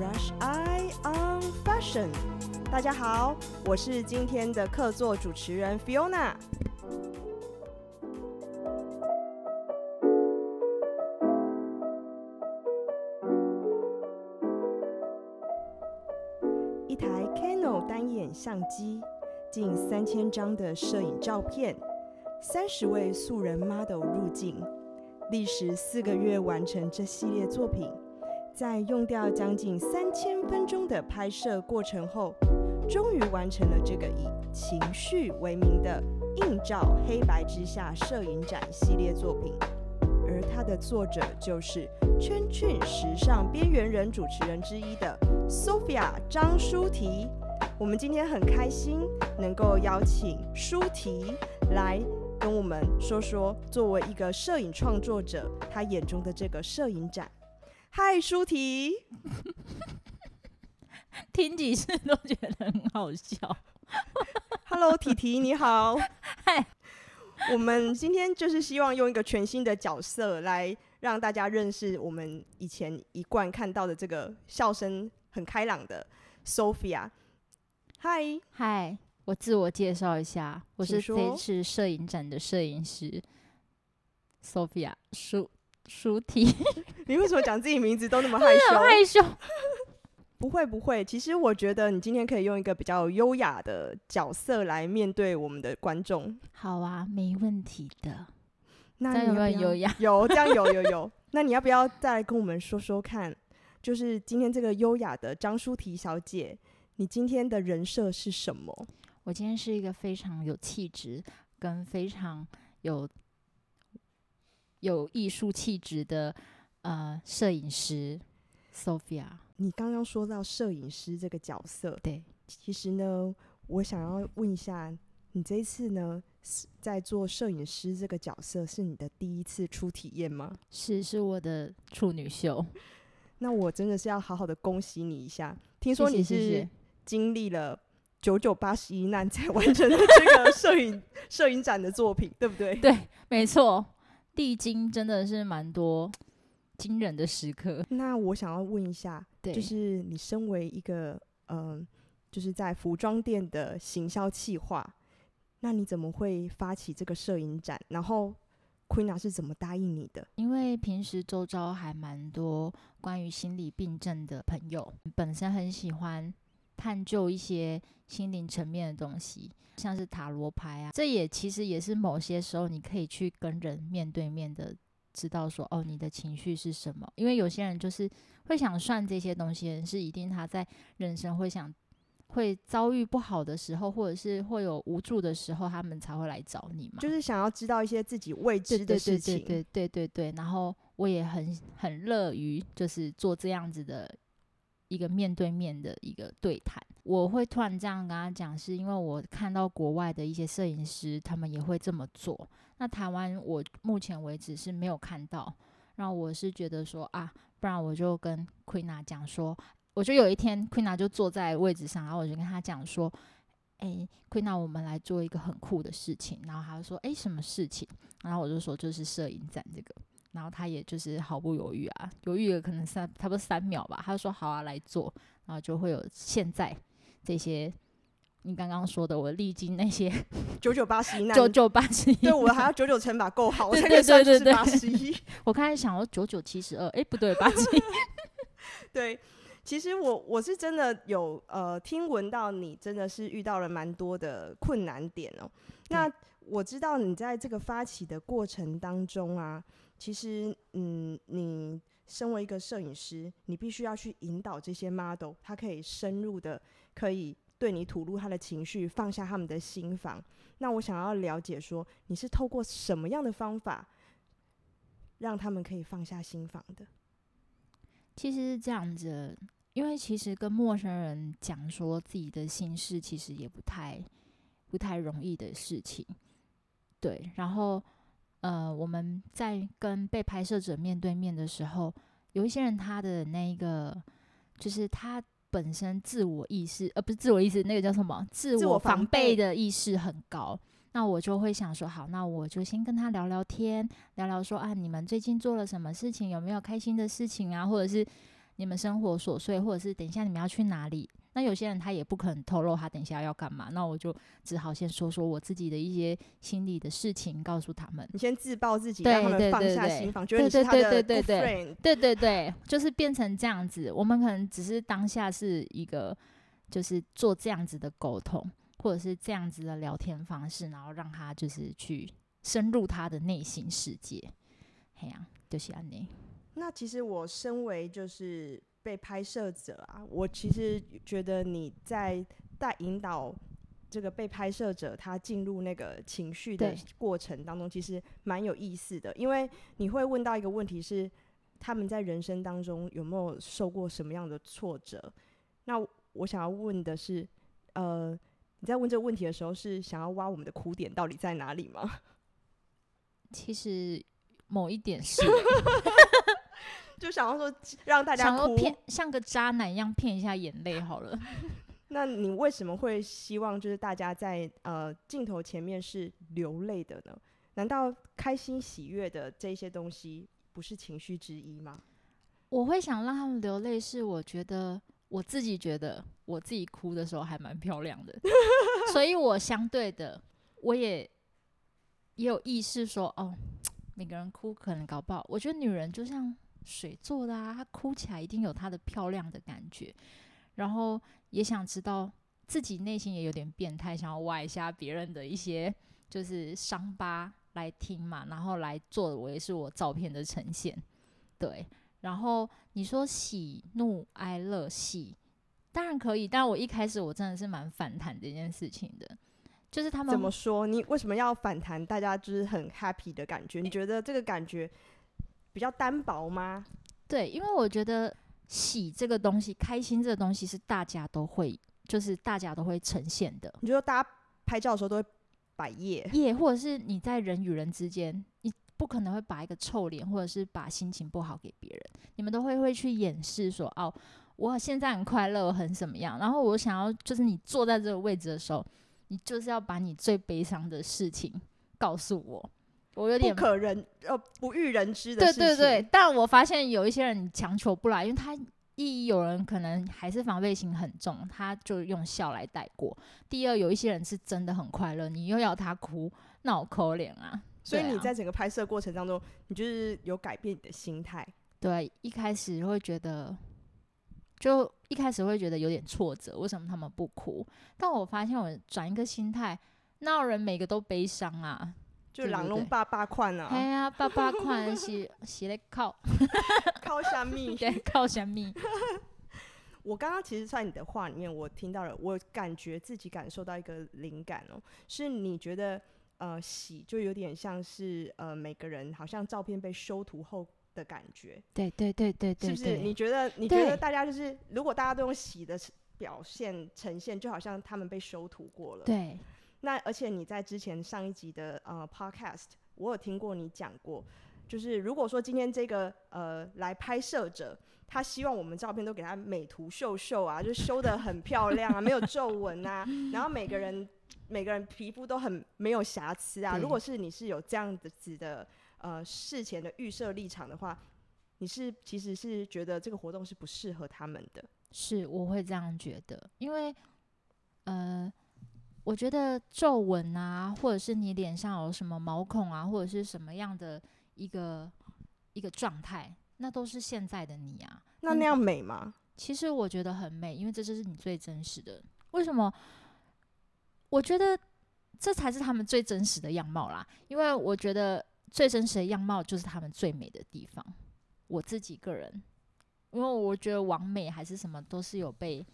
fresh eye on fashion。大家好，我是今天的客座主持人 Fiona。一台 Canon 单眼相机，近三千张的摄影照片。三十位素人 model 入镜，历时四个月完成这系列作品，在用掉将近三千分钟的拍摄过程后，终于完成了这个以情绪为名的映照黑白之下摄影展系列作品。而它的作者就是圈圈时尚边缘人主持人之一的 Sophia 张舒提。我们今天很开心能够邀请舒提来。跟我们说说，作为一个摄影创作者，他眼中的这个摄影展。嗨，舒提，听几次都觉得很好笑。Hello，提提你好。嗨，我们今天就是希望用一个全新的角色来让大家认识我们以前一贯看到的这个笑声很开朗的 Sophia。嗨，嗨。我自我介绍一下，我是这次摄影展的摄影师 Sophia 舒舒提。你为什么讲自己名字都那么 害羞？害羞？不会不会，其实我觉得你今天可以用一个比较优雅的角色来面对我们的观众。好啊，没问题的。那你要不要有没有优雅？有，这样有有有。那你要不要再来跟我们说说看？就是今天这个优雅的张舒婷小姐，你今天的人设是什么？我今天是一个非常有气质跟非常有有艺术气质的呃摄影师 Sophia。你刚刚说到摄影师这个角色，对，其实呢，我想要问一下，你这一次呢是在做摄影师这个角色，是你的第一次初体验吗？是，是我的处女秀。那我真的是要好好的恭喜你一下，听说你是经历了。九九八十一难才完成的这个 摄影摄影展的作品，对不对？对，没错，历经真的是蛮多惊人的时刻。那我想要问一下，对，就是你身为一个嗯、呃，就是在服装店的行销企划，那你怎么会发起这个摄影展？然后 Queena 是怎么答应你的？因为平时周遭还蛮多关于心理病症的朋友，本身很喜欢。探究一些心灵层面的东西，像是塔罗牌啊，这也其实也是某些时候你可以去跟人面对面的，知道说哦，你的情绪是什么。因为有些人就是会想算这些东西，是一定他在人生会想会遭遇不好的时候，或者是会有无助的时候，他们才会来找你嘛。就是想要知道一些自己未知的事情。对对对对对对对。然后我也很很乐于就是做这样子的。一个面对面的一个对谈，我会突然这样跟他讲，是因为我看到国外的一些摄影师，他们也会这么做。那台湾我目前为止是没有看到，然后我是觉得说啊，不然我就跟 Queen 讲说，我就有一天 Queen 就坐在位置上，然后我就跟他讲说，哎，Queena，我们来做一个很酷的事情。然后他就说，哎，什么事情？然后我就说，就是摄影展这个。然后他也就是毫不犹豫啊，犹豫了可能三差不多三秒吧，他就说好啊，来做，然后就会有现在这些你刚刚说的，我历经那些 九九八十一难，九九八十一，对我还要九九乘法够好，我才可以算是，八十一。我刚才想说九九七十二，哎不对，八十一。对，其实我我是真的有呃听闻到你真的是遇到了蛮多的困难点哦。那我知道你在这个发起的过程当中啊。其实，嗯，你身为一个摄影师，你必须要去引导这些 model，他可以深入的，可以对你吐露他的情绪，放下他们的心防。那我想要了解说，你是透过什么样的方法，让他们可以放下心防的？其实是这样子，因为其实跟陌生人讲说自己的心事，其实也不太不太容易的事情。对，然后。呃，我们在跟被拍摄者面对面的时候，有一些人他的那个，就是他本身自我意识，呃，不是自我意识，那个叫什么？自我防备的意识很高。那我就会想说，好，那我就先跟他聊聊天，聊聊说啊，你们最近做了什么事情？有没有开心的事情啊？或者是你们生活琐碎，或者是等一下你们要去哪里？那有些人他也不可能透露他等一下要干嘛，那我就只好先说说我自己的一些心里的事情，告诉他们。你先自曝自己，对让他们放下心防，觉得你是他的 good friend。对对对对对，对对对，就是变成这样子。我们可能只是当下是一个，就是做这样子的沟通，或者是这样子的聊天方式，然后让他就是去深入他的内心世界。嘿呀，就是安妮。那其实我身为就是。被拍摄者啊，我其实觉得你在带引导这个被拍摄者他进入那个情绪的过程当中，其实蛮有意思的。因为你会问到一个问题是，他们在人生当中有没有受过什么样的挫折？那我想要问的是，呃，你在问这个问题的时候，是想要挖我们的苦点到底在哪里吗？其实某一点是。就想要说让大家哭，骗像个渣男一样骗一下眼泪好了。那你为什么会希望就是大家在呃镜头前面是流泪的呢？难道开心喜悦的这些东西不是情绪之一吗？我会想让他们流泪，是我觉得我自己觉得我自己哭的时候还蛮漂亮的，所以我相对的我也也有意识说哦，每个人哭可能搞不好，我觉得女人就像。水做的啊，她哭起来一定有她的漂亮的感觉，然后也想知道自己内心也有点变态，想要挖一下别人的一些就是伤疤来听嘛，然后来作为是我照片的呈现，对。然后你说喜怒哀乐喜，当然可以，但我一开始我真的是蛮反弹这件事情的，就是他们怎么说？你为什么要反弹？大家就是很 happy 的感觉，你觉得这个感觉？比较单薄吗？对，因为我觉得喜这个东西，开心这个东西是大家都会，就是大家都会呈现的。你觉得大家拍照的时候都会摆夜夜，或者是你在人与人之间，你不可能会摆一个臭脸，或者是把心情不好给别人，你们都会会去掩饰说哦，我现在很快乐，很怎么样。然后我想要就是你坐在这个位置的时候，你就是要把你最悲伤的事情告诉我。我有点不可人呃不欲人知的事情。对对对，但我发现有一些人强求不来，因为他一有人可能还是防备心很重，他就用笑来带过。第二，有一些人是真的很快乐，你又要他哭，那我可怜啊。所以你在整个拍摄过程当中，你就是有改变你的心态。对，一开始会觉得，就一开始会觉得有点挫折，为什么他们不哭？但我发现我转一个心态，那有人每个都悲伤啊？就人拢百百款啊！哎呀，爸爸款是是咧靠 靠虾米？对，靠虾米？我刚刚其实，在你的话里面，我听到了，我感觉自己感受到一个灵感哦，是你觉得呃喜，就有点像是呃每个人好像照片被修图后的感觉。对对对对对，是不是？你觉得你觉得大家就是，如果大家都用喜的表现呈现，就好像他们被修图过了。对。那而且你在之前上一集的呃 podcast，我有听过你讲过，就是如果说今天这个呃来拍摄者，他希望我们照片都给他美图秀秀啊，就修得很漂亮啊，没有皱纹啊，然后每个人每个人皮肤都很没有瑕疵啊。如果是你是有这样子的呃事前的预设立场的话，你是其实是觉得这个活动是不适合他们的。是，我会这样觉得，因为呃。我觉得皱纹啊，或者是你脸上有什么毛孔啊，或者是什么样的一个一个状态，那都是现在的你啊。那那样美吗？嗯，其实我觉得很美，因为这就是你最真实的。为什么？我觉得这才是他们最真实的样貌啦。因为我觉得最真实的样貌就是他们最美的地方。我自己个人，因为我觉得完美还是什么都是有被。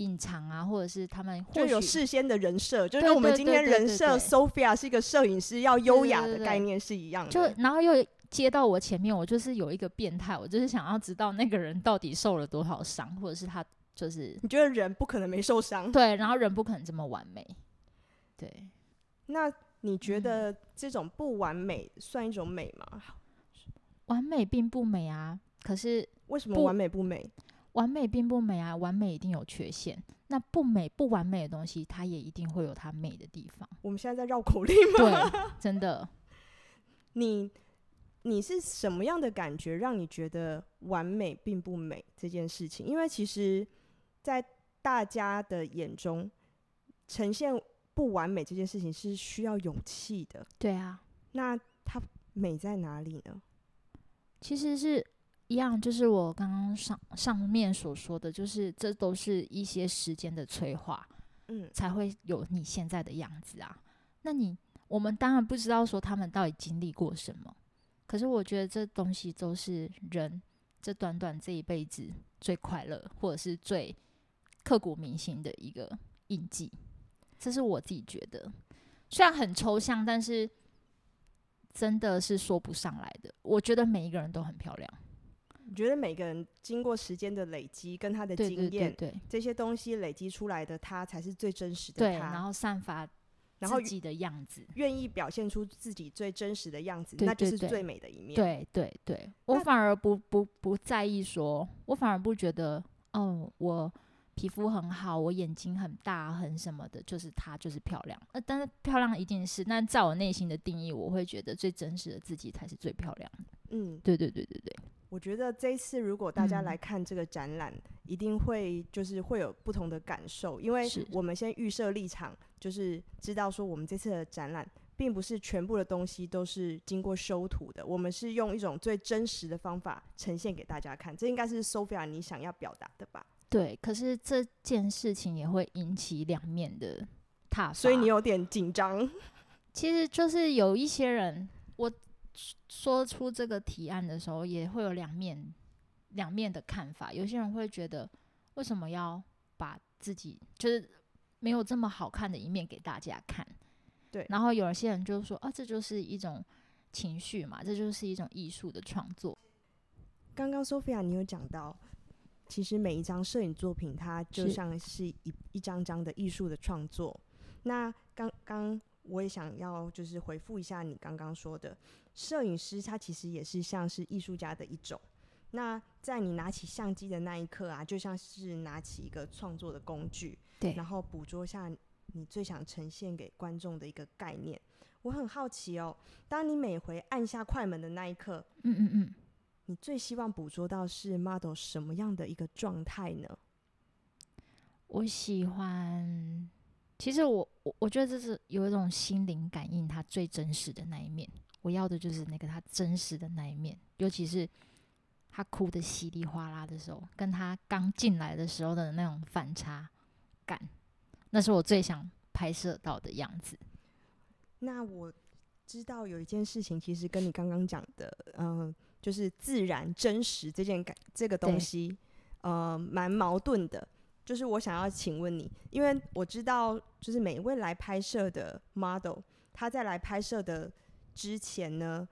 隐藏啊，或者是他们就有事先的人设，就跟我们今天人设 Sophia 是一个摄影师，要优雅的概念是一样的。就然后又接到我前面，我就是有一个变态，我就是想要知道那个人到底受了多少伤，或者是他就是你觉得人不可能没受伤，对，然后人不可能这么完美，对。那你觉得这种不完美算一种美吗？完美并不美啊，可是为什么完美不美？完美并不美啊，完美一定有缺陷。那不美不完美的东西，它也一定会有它美的地方。我们现在在绕口令吗？对，真的。你你是什么样的感觉，让你觉得完美并不美这件事情？因为其实，在大家的眼中，呈现不完美这件事情是需要勇气的。对啊，那它美在哪里呢？其实是。一样，就是我刚刚上上面所说的，就是这都是一些时间的催化，嗯，才会有你现在的样子啊。那你我们当然不知道说他们到底经历过什么，可是我觉得这东西都是人这短短这一辈子最快乐或者是最刻骨铭心的一个印记。这是我自己觉得，虽然很抽象，但是真的是说不上来的。我觉得每一个人都很漂亮。我觉得每个人经过时间的累积，跟他的经验，对这些东西累积出来的他，才是最真实的他。对，然后散发自己的样子，愿意表现出自己最真实的样子，对对对，那就是最美的一面。对对对，我反而不不不在意说，我反而不觉得，哦，我皮肤很好，我眼睛很大，很什么的，就是她就是漂亮。呃，但是漂亮一定是，那在我内心的定义，我会觉得最真实的自己才是最漂亮的。嗯，对对对对对。我觉得这一次如果大家来看这个展览，嗯，一定会就是会有不同的感受，因为我们先预设立场，就是知道说我们这次的展览并不是全部的东西都是经过修图的，我们是用一种最真实的方法呈现给大家看，这应该是 Sophia 你想要表达的吧？对，可是这件事情也会引起两面的挞，所以你有点紧张。其实就是有一些人我。说出这个提案的时候，也会有两面两面的看法。有些人会觉得，为什么要把自己就是没有这么好看的一面给大家看？对。然后有些人就说，啊，这就是一种情绪嘛，这就是一种艺术的创作。刚刚 Sophia 你有讲到，其实每一张摄影作品，它就像是一是一张张的艺术的创作。那刚刚我也想要就是回复一下你刚刚说的。摄影师他其实也是像是艺术家的一种。那在你拿起相机的那一刻啊，就像是拿起一个创作的工具，对，然后捕捉下你最想呈现给观众的一个概念。我很好奇哦，当你每回按下快门的那一刻，嗯嗯嗯，你最希望捕捉到是 model 什么样的一个状态呢？我喜欢，其实我我我觉得这是有一种心灵感应，他最真实的那一面。我要的就是那个他真实的那一面，尤其是他哭的稀里哗啦的时候，跟他刚进来的时候的那种反差感，那是我最想拍摄到的样子。那我知道有一件事情，其实跟你刚刚讲的，嗯、呃，就是自然真实这件感这个东西，呃，蛮矛盾的。就是我想要请问你，因为我知道，就是每一位来拍摄的 model，他在来拍摄的。之前呢，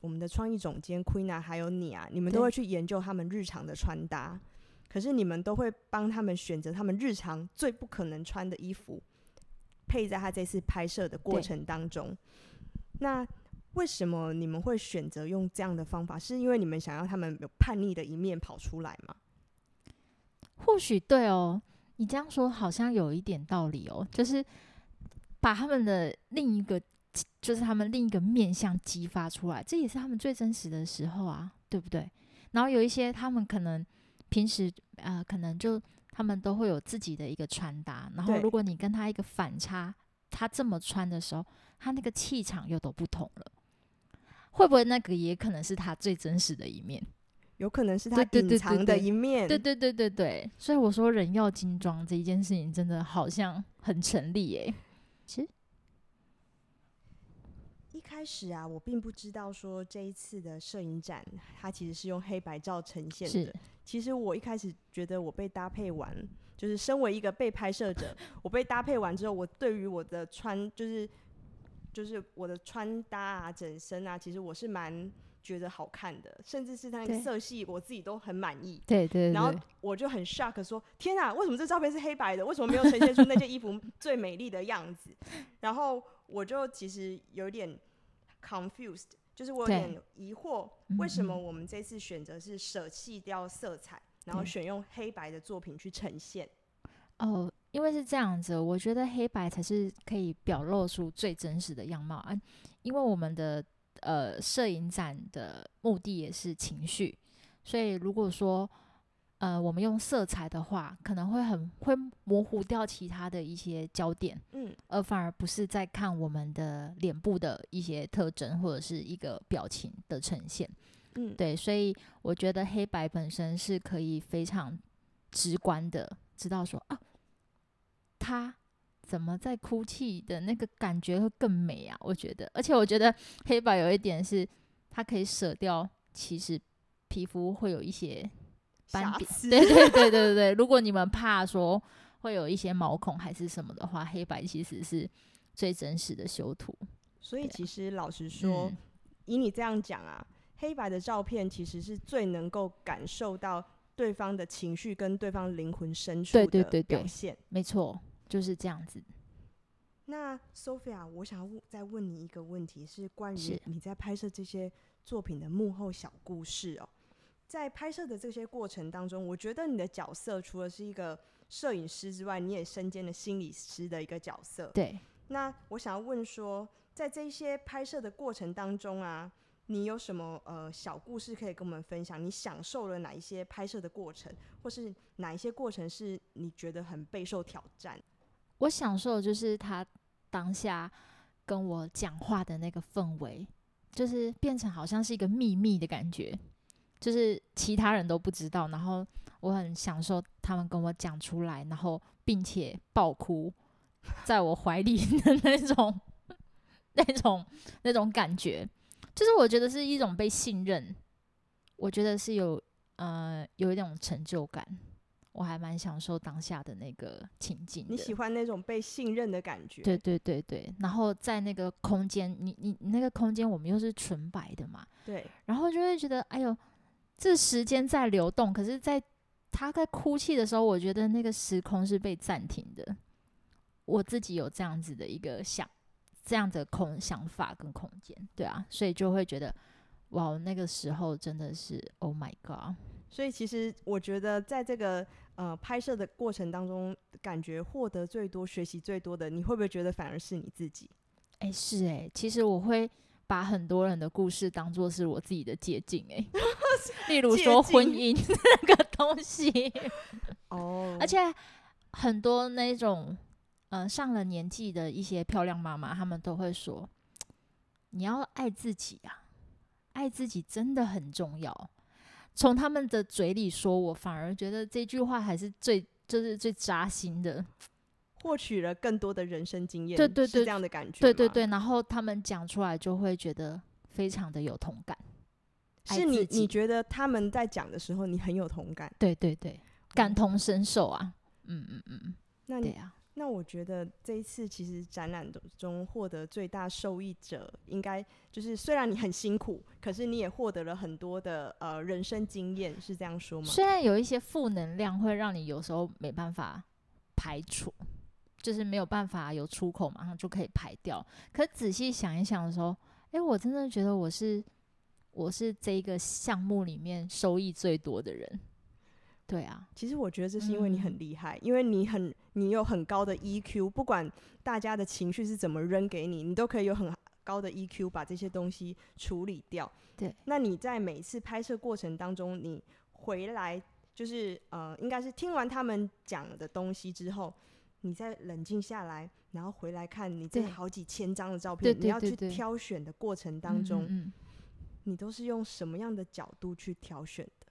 我们的创意总监 Queen 啊还有你啊，你们都会去研究他们日常的穿搭，可是你们都会帮他们选择他们日常最不可能穿的衣服，配在他这次拍摄的过程当中。那为什么你们会选择用这样的方法？是因为你们想要他们有叛逆的一面跑出来吗？或许对哦，你这样说好像有一点道理哦，就是把他们的另一个。就是他们另一个面相激发出来，这也是他们最真实的时候啊，对不对？然后有一些他们可能平时呃，可能就他们都会有自己的一个穿搭，然后如果你跟他一个反差，他这么穿的时候，他那个气场又都不同了，会不会那个也可能是他最真实的一面？有可能是他隐藏的一面。对对对对对，所以我说人要精装这一件事情，真的好像很成立耶。其实。一开始啊，我并不知道说这一次的摄影展，它其实是用黑白照呈现的。其实我一开始觉得我被搭配完，就是身为一个被拍摄者，我被搭配完之后，我对于我的穿，就是就是我的穿搭啊、整身啊，其实我是蛮觉得好看的，甚至是它那个色系，我自己都很满意。对对，对。然后我就很 shock 说：“天啊，为什么这照片是黑白的？为什么没有呈现出那件衣服最美丽的样子？” 然后我就其实有点。confused，就是我有点疑惑，为什么我们这次选择是舍弃掉色彩，然后选用黑白的作品去呈现。哦，因为是这样子，我觉得黑白才是可以表露出最真实的样貌啊。因为我们的呃摄影展的目的也是情绪，所以如果说呃我们用色彩的话，可能会很会模糊掉其他的一些焦点，嗯，而反而不是在看我们的脸部的一些特征或者是一个表情的呈现，嗯，对，所以我觉得黑白本身是可以非常直观的知道说啊。他怎么在哭泣的那个感觉会更美啊？我觉得，而且我觉得黑白有一点是，它可以舍掉，其实皮肤会有一些斑点。对对对 对对对，如果你们怕说会有一些毛孔还是什么的话，黑白其实是最真实的修图。所以其实老实说，嗯、以你这样讲啊，黑白的照片其实是最能够感受到对方的情绪跟对方灵魂深处的表现。对对对对，没错。就是这样子。那 Sophia，我想要再问你一个问题，是关于你在拍摄这些作品的幕后小故事哦。在拍摄的这些过程当中，我觉得你的角色除了是一个摄影师之外，你也身兼了心理师的一个角色。对。那我想要问说，在这些拍摄的过程当中啊，你有什么呃小故事可以跟我们分享？你享受了哪一些拍摄的过程，或是哪一些过程是你觉得很备受挑战？我享受就是他当下跟我讲话的那个氛围，就是变成好像是一个秘密的感觉，就是其他人都不知道，然后我很享受他们跟我讲出来，然后并且爆哭在我怀里的那种、那种、那种感觉，就是我觉得是一种被信任，我觉得是有呃有一种成就感。我还蛮享受当下的那个情境。你喜欢那种被信任的感觉？对对对对。然后在那个空间，你你那个空间，我们又是纯白的嘛。对。然后就会觉得，哎呦，这时间在流动。可是，在他在哭泣的时候，我觉得那个时空是被暂停的。我自己有这样子的一个想，这样的空想法跟空间，对啊，所以就会觉得，哇，那个时候真的是，Oh my God！所以其实我觉得，在这个呃拍摄的过程当中，感觉获得最多、学习最多的，你会不会觉得反而是你自己？哎、欸，是哎、欸，其实我会把很多人的故事当做是我自己的捷径哎，例如说婚姻那个东西 哦，而且很多那种呃上了年纪的一些漂亮妈妈，她们都会说，你要爱自己啊，爱自己真的很重要。从他们的嘴里说，我反而觉得这句话还是最就是最扎心的，获取了更多的人生经验，对对对，这样的感觉，对对对。然后他们讲出来就会觉得非常的有同感，是你你觉得他们在讲的时候，你很有同感，对对对，感同身受啊，嗯嗯嗯，那你对啊。那我觉得这一次其实展览中获得最大受益者，应该就是虽然你很辛苦，可是你也获得了很多的呃人生经验，是这样说吗？虽然有一些负能量会让你有时候没办法排除，就是没有办法有出口，马上就可以排掉。可仔细想一想的时候，诶，我真的觉得我是我是这一个项目里面收益最多的人。对啊，其实我觉得这是因为你很厉害，嗯，因为你很你有很高的 EQ，不管大家的情绪是怎么扔给你，你都可以有很高的 EQ 把这些东西处理掉。对，那你在每次拍摄过程当中，你回来就是呃，应该是听完他们讲的东西之后，你再冷静下来，然后回来看你这好几千张的照片，你要去挑选的过程当中，嗯嗯嗯，你都是用什么样的角度去挑选的？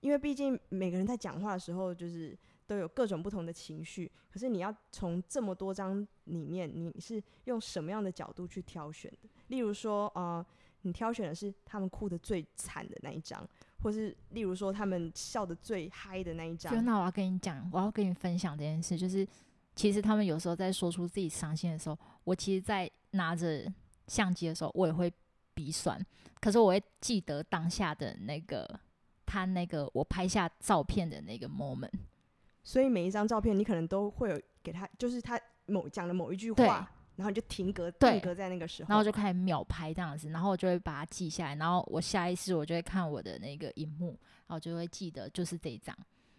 因为毕竟每个人在讲话的时候，就是都有各种不同的情绪。可是你要从这么多张里面，你是用什么样的角度去挑选的？例如说，呃，你挑选的是他们哭得最惨的那一张，或是例如说他们笑得最嗨的那一张。就那我要跟你讲，我要跟你分享这件事，就是其实他们有时候在说出自己伤心的时候，我其实，在拿着相机的时候，我也会鼻酸。可是我会记得当下的那个。他那个我拍下照片的那个 moment，所以每一张照片你可能都会有给他，就是他某讲的某一句话，然后就停格对定格在那个时候，然后就开始秒拍这样子，然后我就会把它记下来，然后我下一次我就会看我的那个荧幕，然后就会记得就是这一张。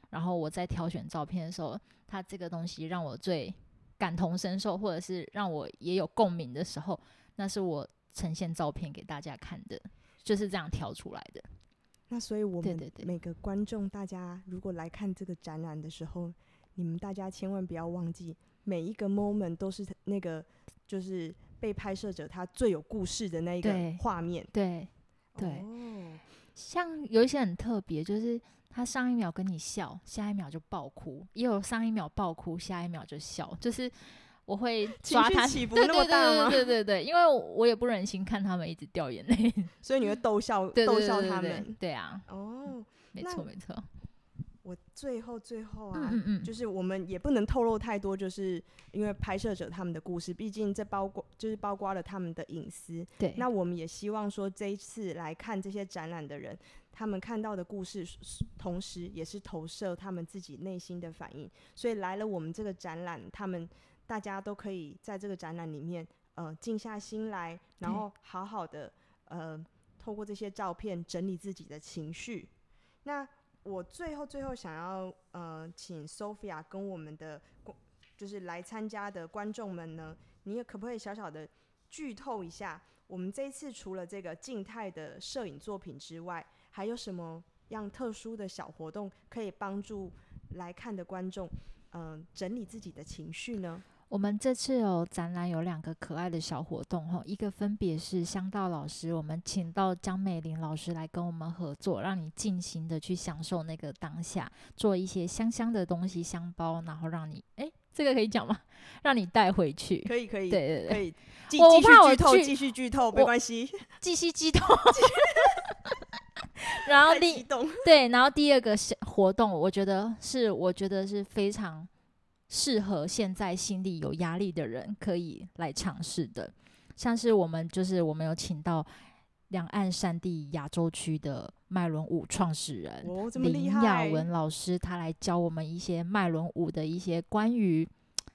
然后我在挑选照片的时候，它这个东西让我最感同身受，或者是让我也有共鸣的时候，那是我呈现照片给大家看的，就是这样挑出来的。那所以，我们每个观众，大家如果来看这个展览的时候，你们大家千万不要忘记，每一个 moment 都是那个，就是被拍摄者他最有故事的那一个画面。对对，哦，像有一些很特别，就是他上一秒跟你笑，下一秒就爆哭；也有上一秒爆哭，下一秒就笑，就是。我会抓他起 伏那么大吗？对对对，对，对，因为我也不忍心看他们一直掉眼泪，所以你会逗笑逗笑他们。对，啊，哦，没错没错。我最后最后啊，嗯嗯，就是我们也不能透露太多，就是因为拍摄者他们的故事，毕竟这包括就是包括了他们的隐私。对，那我们也希望说，这一次来看这些展览的人，他们看到的故事，同时也是投射他们自己内心的反应。所以来了我们这个展览，他们。大家都可以在这个展览里面，呃，静下心来，然后好好的，呃，透过这些照片整理自己的情绪。那我最后最后想要，呃，请 Sophia 跟我们的，就是来参加的观众们呢，你也可不可以小小的剧透一下，我们这一次除了这个静态的摄影作品之外，还有什么样特殊的小活动可以帮助来看的观众，嗯、呃，整理自己的情绪呢？我们这次有展览有两个可爱的小活动哈，一个分别是香道老师，我们请到江美玲老师来跟我们合作，让你尽情的去享受那个当下，做一些香香的东西香包，然后让你哎，这个可以讲吗？让你带回去，可以可以，对对对，可以。继我怕我继续剧透，继续剧透没关系，继续剧透。然后第对，然后第二个是活动，我觉得是我觉得是非常。适合现在心里有压力的人可以来尝试的，像是我们就是我们有请到两岸三地亚洲区的脉轮舞创始人、哦、林雅文老师，他来教我们一些脉轮舞的一些关于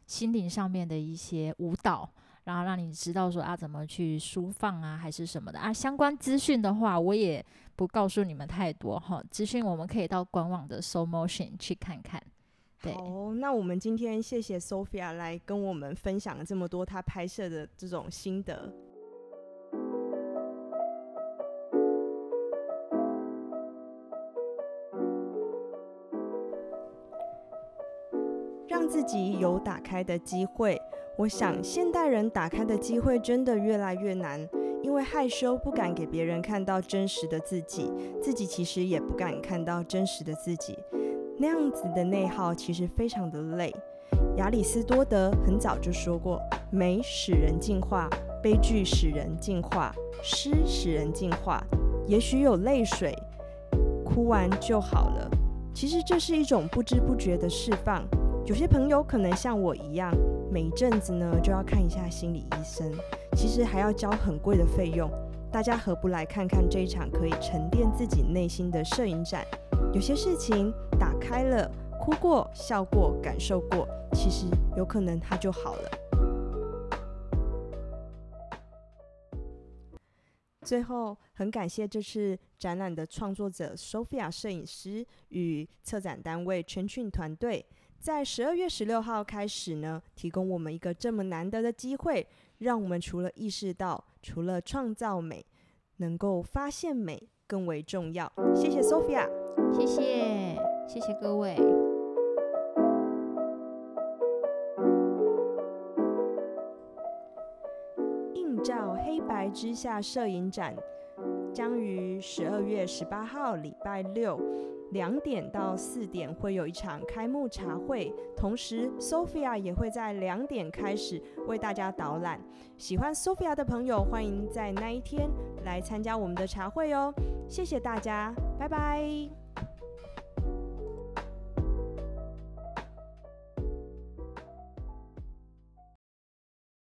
心灵上面的一些舞蹈，然后让你知道说啊怎么去舒放啊还是什么的啊。相关资讯的话，我也不告诉你们太多哈，资讯我们可以到官网的 Soul Motion 去看看。好，那我们今天谢谢 Sophia 来跟我们分享了这么多她拍摄的这种心得，让自己有打开的机会。我想，现代人打开的机会真的越来越难，因为害羞不敢给别人看到真实的自己，自己其实也不敢看到真实的自己。那样子的内耗其实非常的累。亚里斯多德很早就说过：“美使人进化，悲剧使人进化，诗使人进化。也许有泪水，哭完就好了。其实这是一种不知不觉的释放。有些朋友可能像我一样，每一阵子呢就要看一下心理医生，其实还要交很贵的费用。大家何不来看看这一场可以沉淀自己内心的摄影展？”有些事情打开了，哭过、笑过、感受过，其实有可能它就好了。最后，很感谢这次展览的创作者 Sophia 摄影师与策展单位全讯团队，在十二月十六号开始呢，提供我们一个这么难得的机会，让我们除了意识到，除了创造美，能够发现美更为重要。谢谢 Sophia。谢谢，谢谢各位。映照黑白之下摄影展将于十二月十八号礼拜六两点到四点会有一场开幕茶会，同时 Sophia 也会在两点开始为大家导览。喜欢 Sophia 的朋友，欢迎在那一天来参加我们的茶会哦。谢谢大家，拜拜。